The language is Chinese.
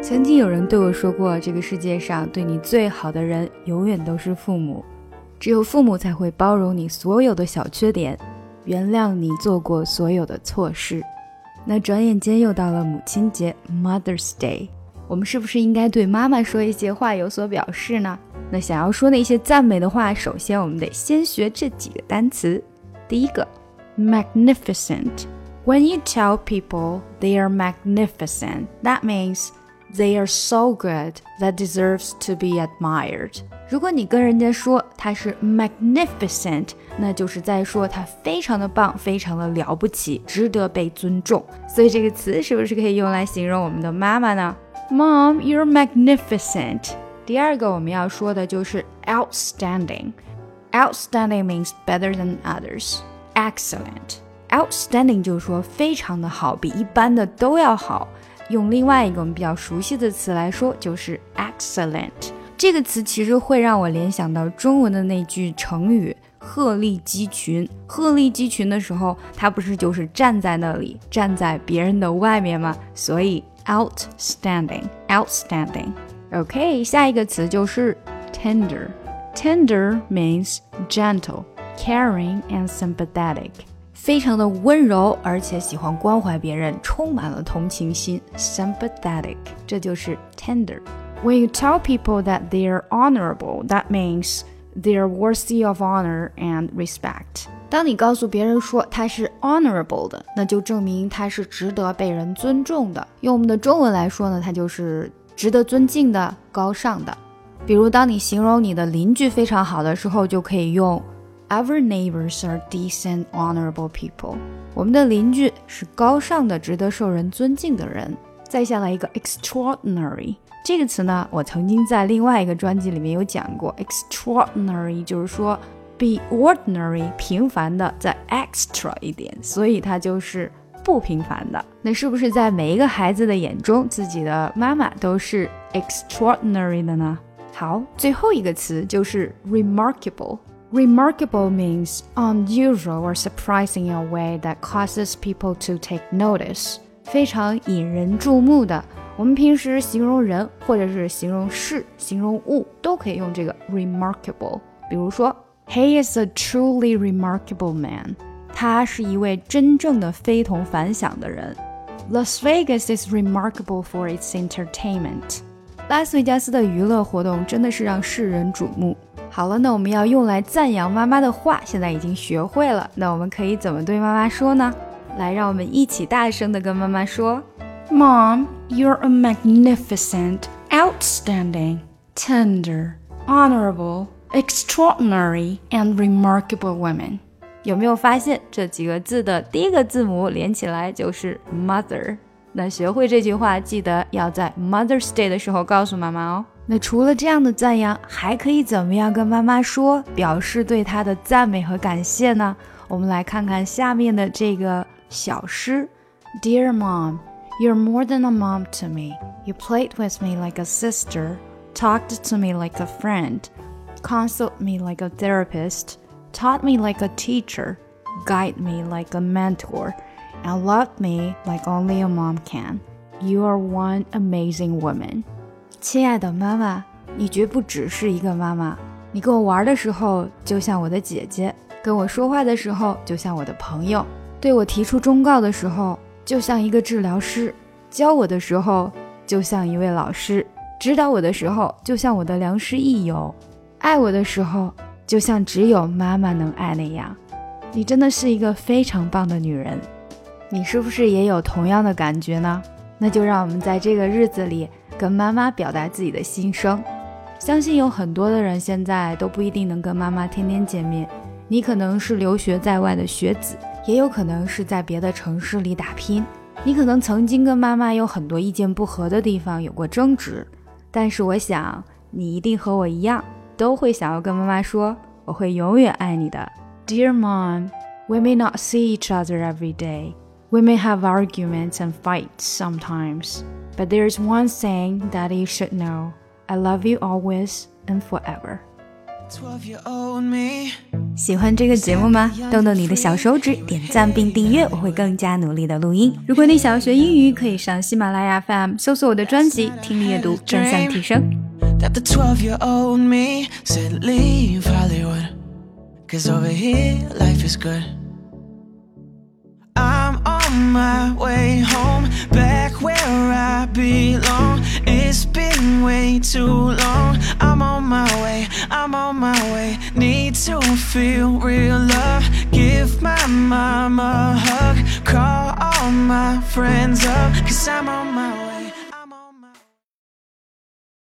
曾经有人对我说过，这个世界上对你最好的人永远都是父母，只有父母才会包容你所有的小缺点，原谅你做过所有的错事。那转眼间又到了母亲节 （Mother's Day），我们是不是应该对妈妈说一些话有所表示呢？那想要说那些赞美的话，首先我们得先学这几个单词。第一个，magnificent。When you tell people they are magnificent, that means they are so good that deserves to be admired. 如果你跟人家说他是 magnificent，那就是在说他非常的棒，非常的了不起，值得被尊重。所以这个词是不是可以用来形容我们的妈妈呢？Mom, you're magnificent. 第二个我们要说的就是 outstanding. Outstanding means better than others. Excellent. Outstanding 就是说非常的好，比一般的都要好。 用另外一个我们比较熟悉的词来说，就是 excellent。这个词其实会让我联想到中文的那句成语“鹤立鸡群”。鹤立鸡群的时候，它不是就是站在那里，站在别人的外面吗？所以 outstanding，outstanding。OK，下一个词就是 tender。Tender means gentle, caring, and sympathetic，非常的温柔，而且喜欢关怀别人，充满了同情心，sympathetic，这就是 tender。When you tell people that they are honorable, that means they are worthy of honor and respect。当你告诉别人说他是 honorable 的，那就证明他是值得被人尊重的。用我们的中文来说呢，他就是值得尊敬的、高尚的。比如，当你形容你的邻居非常好的时候，就可以用 Our neighbors are decent, honorable people。我们的邻居是高尚的、值得受人尊敬的人。再下来一个 extraordinary 这个词呢，我曾经在另外一个专辑里面有讲过。extraordinary 就是说比 ordinary 平凡的再 extra 一点，所以它就是不平凡的。那是不是在每一个孩子的眼中，自己的妈妈都是 extraordinary 的呢？好，最后一个词就是 remarkable。Remarkable means unusual or surprising in a way that causes people to take notice，非常引人注目的。我们平时形容人或者是形容事、形容物都可以用这个 remarkable。比如说，He is a truly remarkable man。他是一位真正的非同凡响的人。Las Vegas is remarkable for its entertainment。拉斯维加斯的娱乐活动真的是让世人瞩目。 好了，那我们要用来赞扬妈妈的话，现在已经学会了。那我们可以怎么对妈妈说呢？来，让我们一起大声的跟妈妈说：“Mom, you're a magnificent, outstanding, tender, honorable, extraordinary, and remarkable woman。”有没有发现这几个字的第一个字母连起来就是 mother？那学会这句话，记得要在 Mother's Day 的时候告诉妈妈哦。那除了这样的赞扬，还可以怎么样跟妈妈说，表示对她的赞美和感谢呢？我们来看看下面的这个小诗：Dear Mom, you're more than a mom to me. You played with me like a sister, talked to me like a friend, counseled me like a therapist, taught me like a teacher, guided me like a mentor and love me like only a mom can. You are one amazing woman. 亲爱的妈妈，你绝不只是一个妈妈。你跟我玩的时候就像我的姐姐，跟我说话的时候就像我的朋友，对我提出忠告的时候就像一个治疗师，教我的时候就像一位老师，指导我的时候就像我的良师益友，爱我的时候就像只有妈妈。能爱那样。你真的是一个非常棒的女人。你是不是也有同样的感觉呢？那就让我们在这个日子里跟妈妈表达自己的心声。相信有很多的人现在都不一定能跟妈妈天天见面。你可能是留学在外的学子，也有可能是在别的城市里打拼。你可能曾经跟妈妈有很多意见不合的地方，有过争执。但是我想你一定和我一样，都会想要跟妈妈说：“我会永远爱你的，Dear Mom. We may not see each other every day.” We may have arguments and fights sometimes, but there's one thing that you should know I love you always and forever. 喜欢这个节目吗？动动你的小手指，点赞并订阅，我会更加努力的录音。如果你想要学英语，可以上喜马拉雅 FM 搜索我的专辑《听力阅读正向提升》。on Way too long. I'm on my way, I'm on my way. Need to feel real love. Give my mama a hug, call all my friends up, cause I'm on